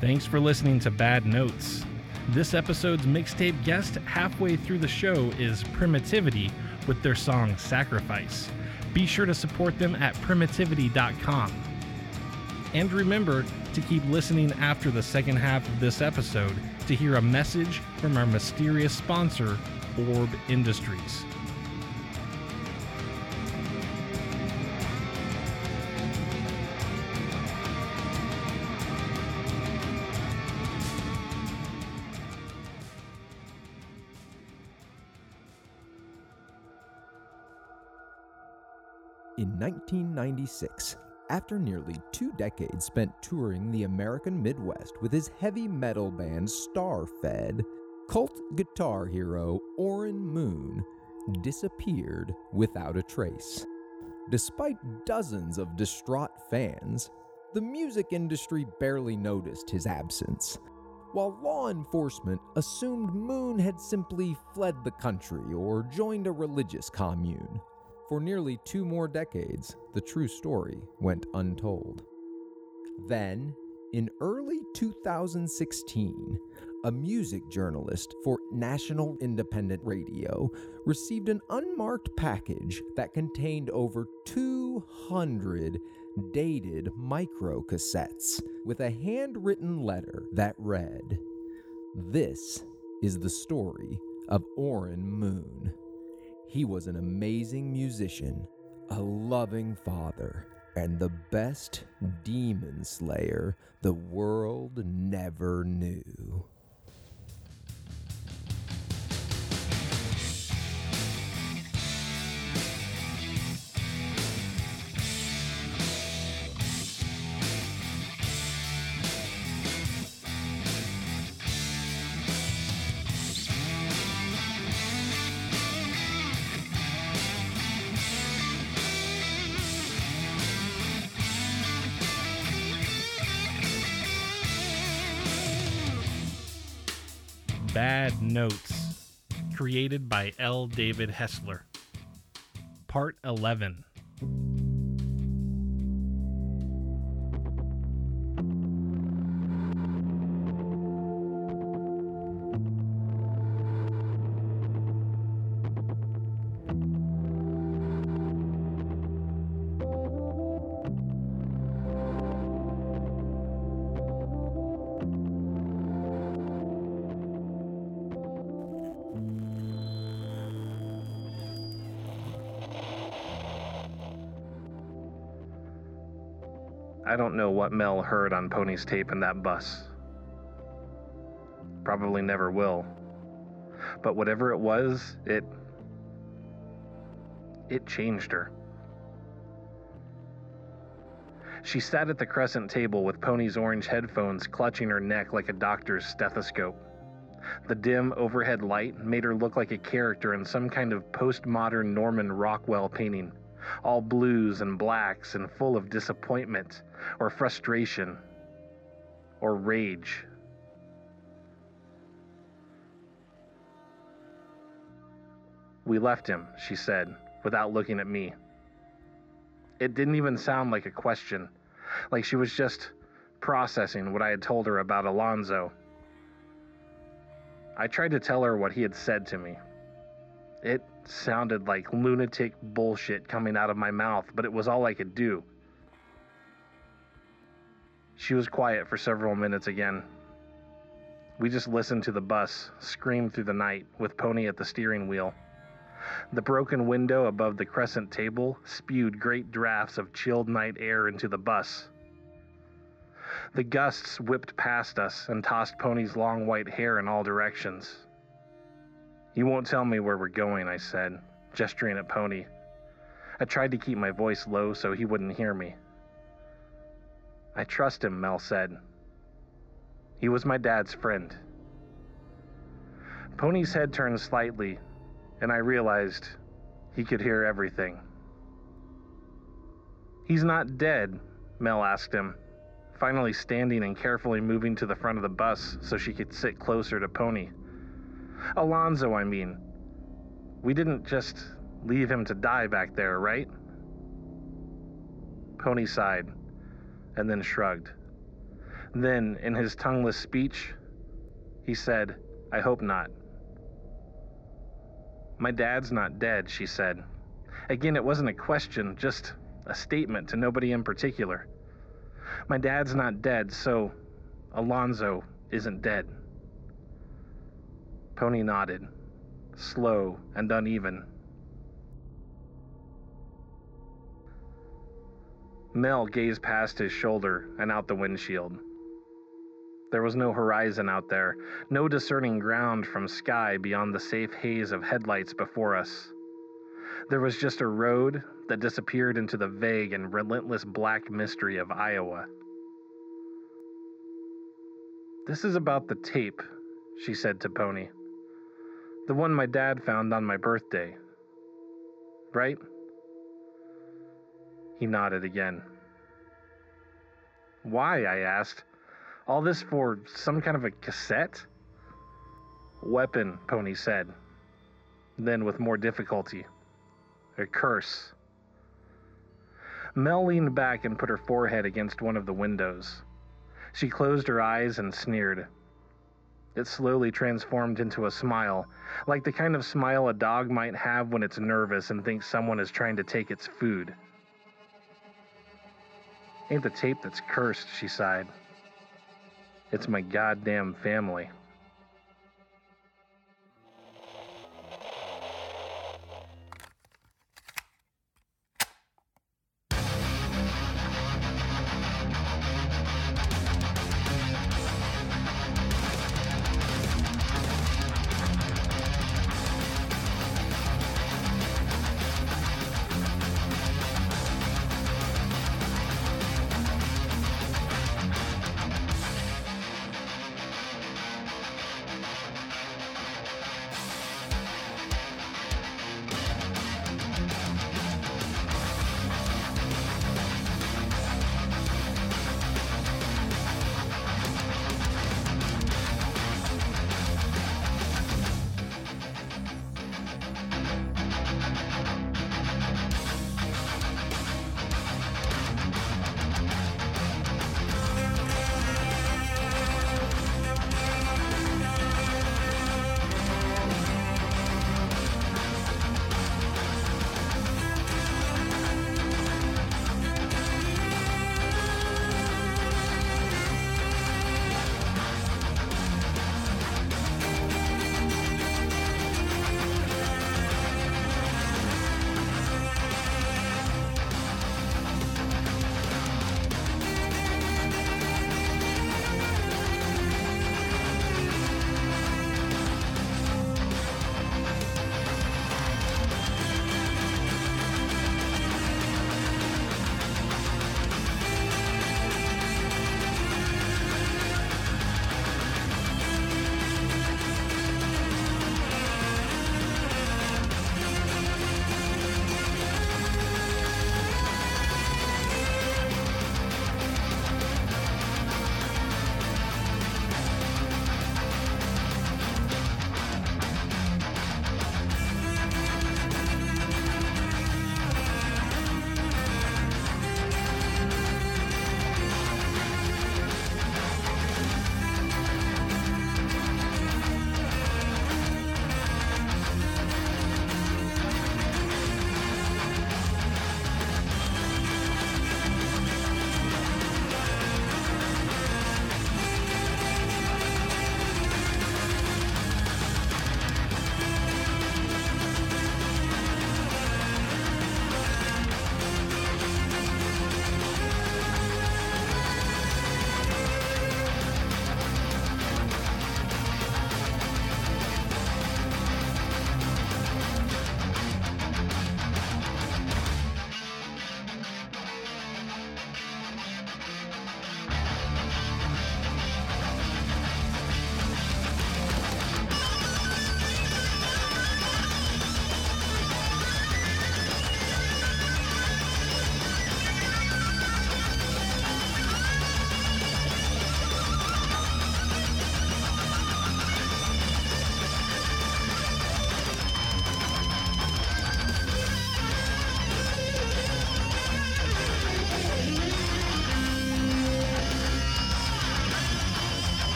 Thanks for listening to Bad Notes. This episode's mixtape guest halfway through the show is Primitivity with their song Sacrifice. Be sure to support them at primitivity.com. And remember to keep listening after the second half of this episode to hear a message from our mysterious sponsor, Orb Industries. In 1996, after nearly two decades spent touring the American Midwest with his heavy metal band Starfed, cult guitar hero Orrin Moon disappeared without a trace. Despite dozens of distraught fans, the music industry barely noticed his absence. While law enforcement assumed Moon had simply fled the country or joined a religious commune. For nearly two more decades, the true story went untold. Then, in early 2016, a music journalist for National Independent Radio received an unmarked package that contained over 200 dated microcassettes with a handwritten letter that read, This is the story of Orrin Moon. He was an amazing musician, a loving father, and the best demon slayer the world never knew. Bad Notes, created by L. David Hessler. Part 11. I don't know what Mel heard on Pony's tape in that bus. Probably never will. But whatever it was, it. it changed her. She sat at the crescent table with Pony's orange headphones clutching her neck like a doctor's stethoscope. The dim overhead light made her look like a character in some kind of postmodern Norman Rockwell painting, all blues and blacks and full of disappointment or frustration or rage. We left him, she said, without looking at me. It didn't even sound like a question, like she was just processing what I had told her about Alonzo. I tried to tell her what he had said to me. It sounded like lunatic bullshit coming out of my mouth, but it was all I could do. She was quiet for several minutes again. We just listened to the bus scream through the night with Pony at the steering wheel. The broken window above the crescent table spewed great drafts of chilled night air into the bus. The gusts whipped past us and tossed Pony's long white hair in all directions. You won't tell me where we're going, I said, gesturing at Pony. I tried to keep my voice low so he wouldn't hear me. I trust him, Mel said. He was my dad's friend. Pony's head turned slightly, and I realized he could hear everything. He's not dead, Mel asked him, finally standing and carefully moving to the front of the bus so she could sit closer to Pony. Alonzo, I mean. We didn't just leave him to die back there, right? Pony sighed and then shrugged. Then, in his tongueless speech, he said, I hope not. My dad's not dead, she said. Again, it wasn't a question, just a statement to nobody in particular. My dad's not dead, so Alonzo isn't dead. Pony nodded, slow and uneven. Mel gazed past his shoulder and out the windshield. There was no horizon out there, no discerning ground from sky beyond the safe haze of headlights before us. There was just a road that disappeared into the vague and relentless black mystery of Iowa. This is about the tape, she said to Pony. The one my dad found on my birthday. Right? He nodded again. Why? I asked. All this for some kind of a cassette? Weapon, Pony said. Then, with more difficulty, a curse. Mel leaned back and put her forehead against one of the windows. She closed her eyes and sneered. It slowly transformed into a smile, like the kind of smile a dog might have when it's nervous and thinks someone is trying to take its food. Ain't the tape that's cursed, she sighed. It's my goddamn family.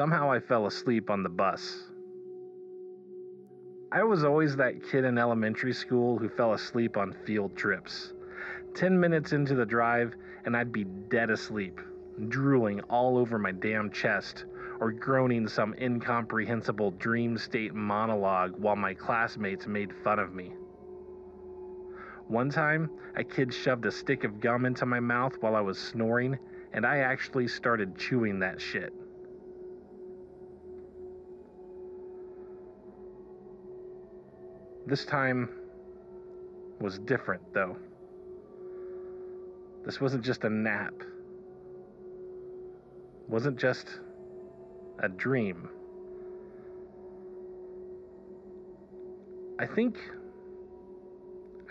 Somehow I fell asleep on the bus. I was always that kid in elementary school who fell asleep on field trips. 10 minutes into the drive, and I'd be dead asleep, drooling all over my damn chest, or groaning some incomprehensible dream state monologue while my classmates made fun of me. One time, a kid shoved a stick of gum into my mouth while I was snoring, and I actually started chewing that shit. This time was different, though. This wasn't just a nap. It wasn't just a dream. I think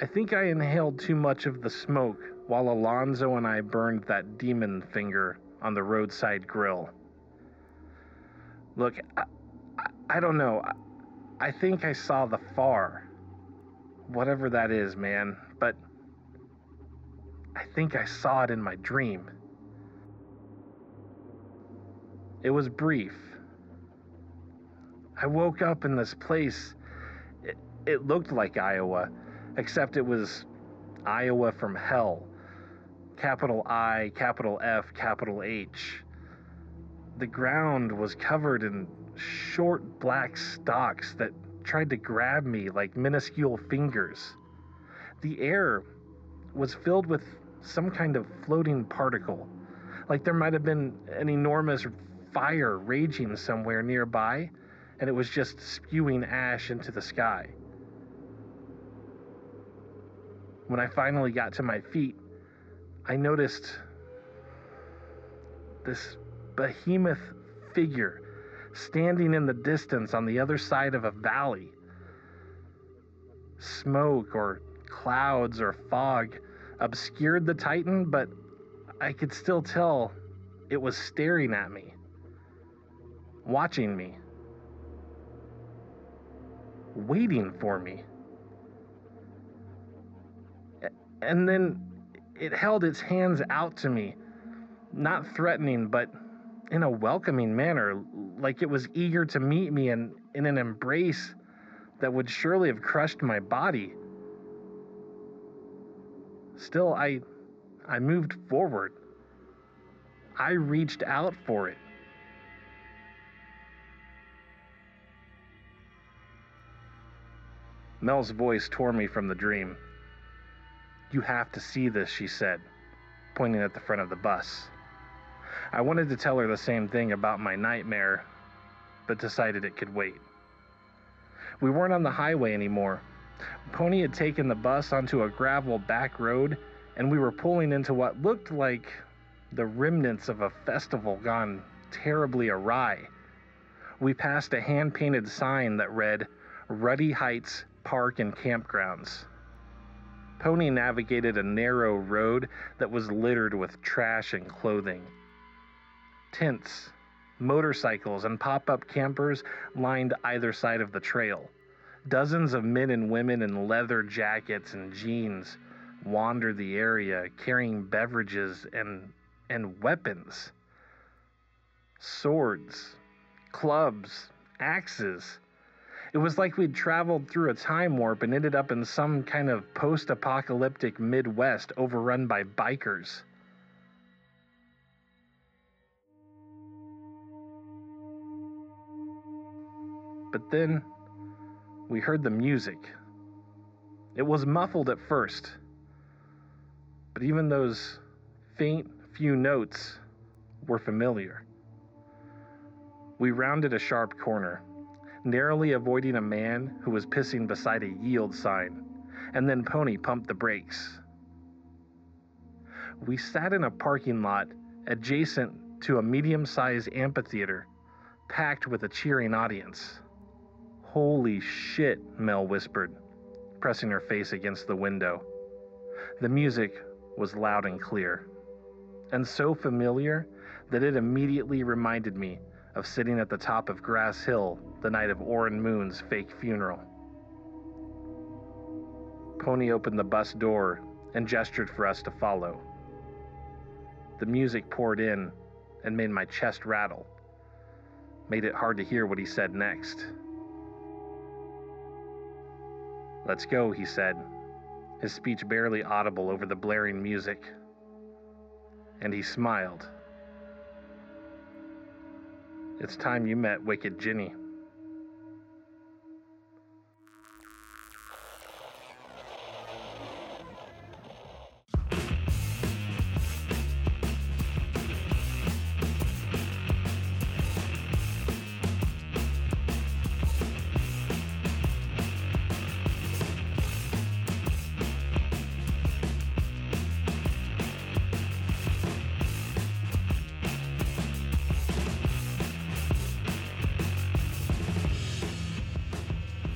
I think I inhaled too much of the smoke while Alonzo and I burned that demon finger on the roadside grill. Look, I, I, I don't know. I, I think I saw the far. Whatever that is, man. But I think I saw it in my dream. It was brief. I woke up in this place. It, it looked like Iowa, except it was Iowa from hell. Capital I, capital F, capital H. The ground was covered in short black stalks that tried to grab me like minuscule fingers. The air was filled with some kind of floating particle, like there might have been an enormous fire raging somewhere nearby, and it was just spewing ash into the sky. When I finally got to my feet, I noticed this behemoth figure standing in the distance on the other side of a valley. Smoke or clouds or fog obscured the Titan, but I could still tell it was staring at me, watching me, waiting for me. And then it held its hands out to me, not threatening, but in a welcoming manner, like it was eager to meet me in, in an embrace that would surely have crushed my body. Still, I, I moved forward. I reached out for it. Mel's voice tore me from the dream. You have to see this, she said, pointing at the front of the bus. I wanted to tell her the same thing about my nightmare, but decided it could wait. We weren't on the highway anymore. Pony had taken the bus onto a gravel back road, and we were pulling into what looked like the remnants of a festival gone terribly awry. We passed a hand painted sign that read Ruddy Heights Park and Campgrounds. Pony navigated a narrow road that was littered with trash and clothing. Tents, motorcycles, and pop up campers lined either side of the trail. Dozens of men and women in leather jackets and jeans wandered the area carrying beverages and, and weapons swords, clubs, axes. It was like we'd traveled through a time warp and ended up in some kind of post apocalyptic Midwest overrun by bikers. But then we heard the music. It was muffled at first, but even those faint few notes were familiar. We rounded a sharp corner, narrowly avoiding a man who was pissing beside a yield sign, and then Pony pumped the brakes. We sat in a parking lot adjacent to a medium sized amphitheater packed with a cheering audience. Holy shit, Mel whispered, pressing her face against the window. The music was loud and clear, and so familiar that it immediately reminded me of sitting at the top of Grass Hill the night of Orrin Moon's fake funeral. Pony opened the bus door and gestured for us to follow. The music poured in and made my chest rattle. made it hard to hear what he said next. Let's go, he said, his speech barely audible over the blaring music. And he smiled. It's time you met Wicked Ginny.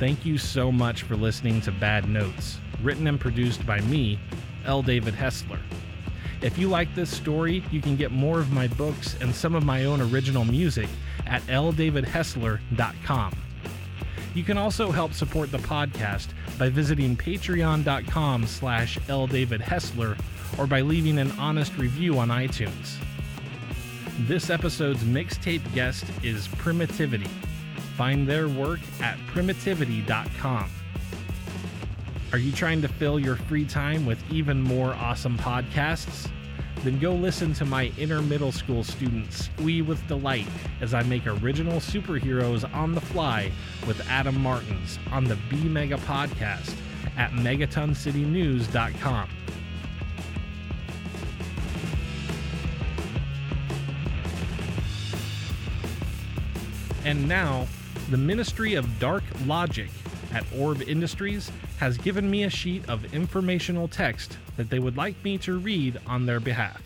Thank you so much for listening to Bad Notes, written and produced by me, L. David Hessler. If you like this story, you can get more of my books and some of my own original music at ldavidhessler.com. You can also help support the podcast by visiting patreon.com slash ldavidhessler or by leaving an honest review on iTunes. This episode's mixtape guest is Primitivity. Find their work at primitivity.com. Are you trying to fill your free time with even more awesome podcasts? Then go listen to my inner middle school students squee with delight as I make original superheroes on the fly with Adam Martins on the B Mega podcast at megatoncitynews.com. And now, the Ministry of Dark Logic at Orb Industries has given me a sheet of informational text that they would like me to read on their behalf.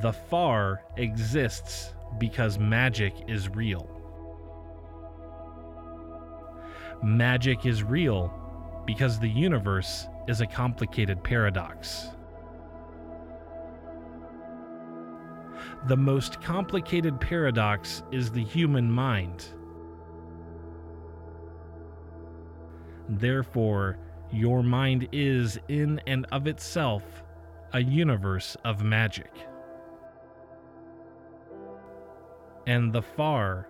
The far exists because magic is real. Magic is real because the universe is a complicated paradox. The most complicated paradox is the human mind. Therefore, your mind is, in and of itself, a universe of magic. And the far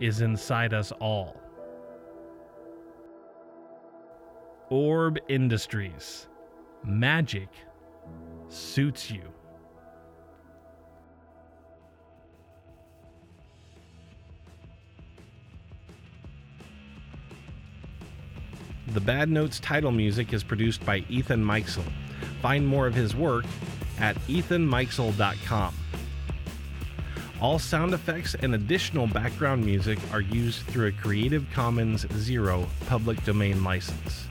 is inside us all. Orb Industries. Magic suits you. The Bad Notes title music is produced by Ethan Meixsell. Find more of his work at ethanmeixsell.com. All sound effects and additional background music are used through a Creative Commons Zero public domain license.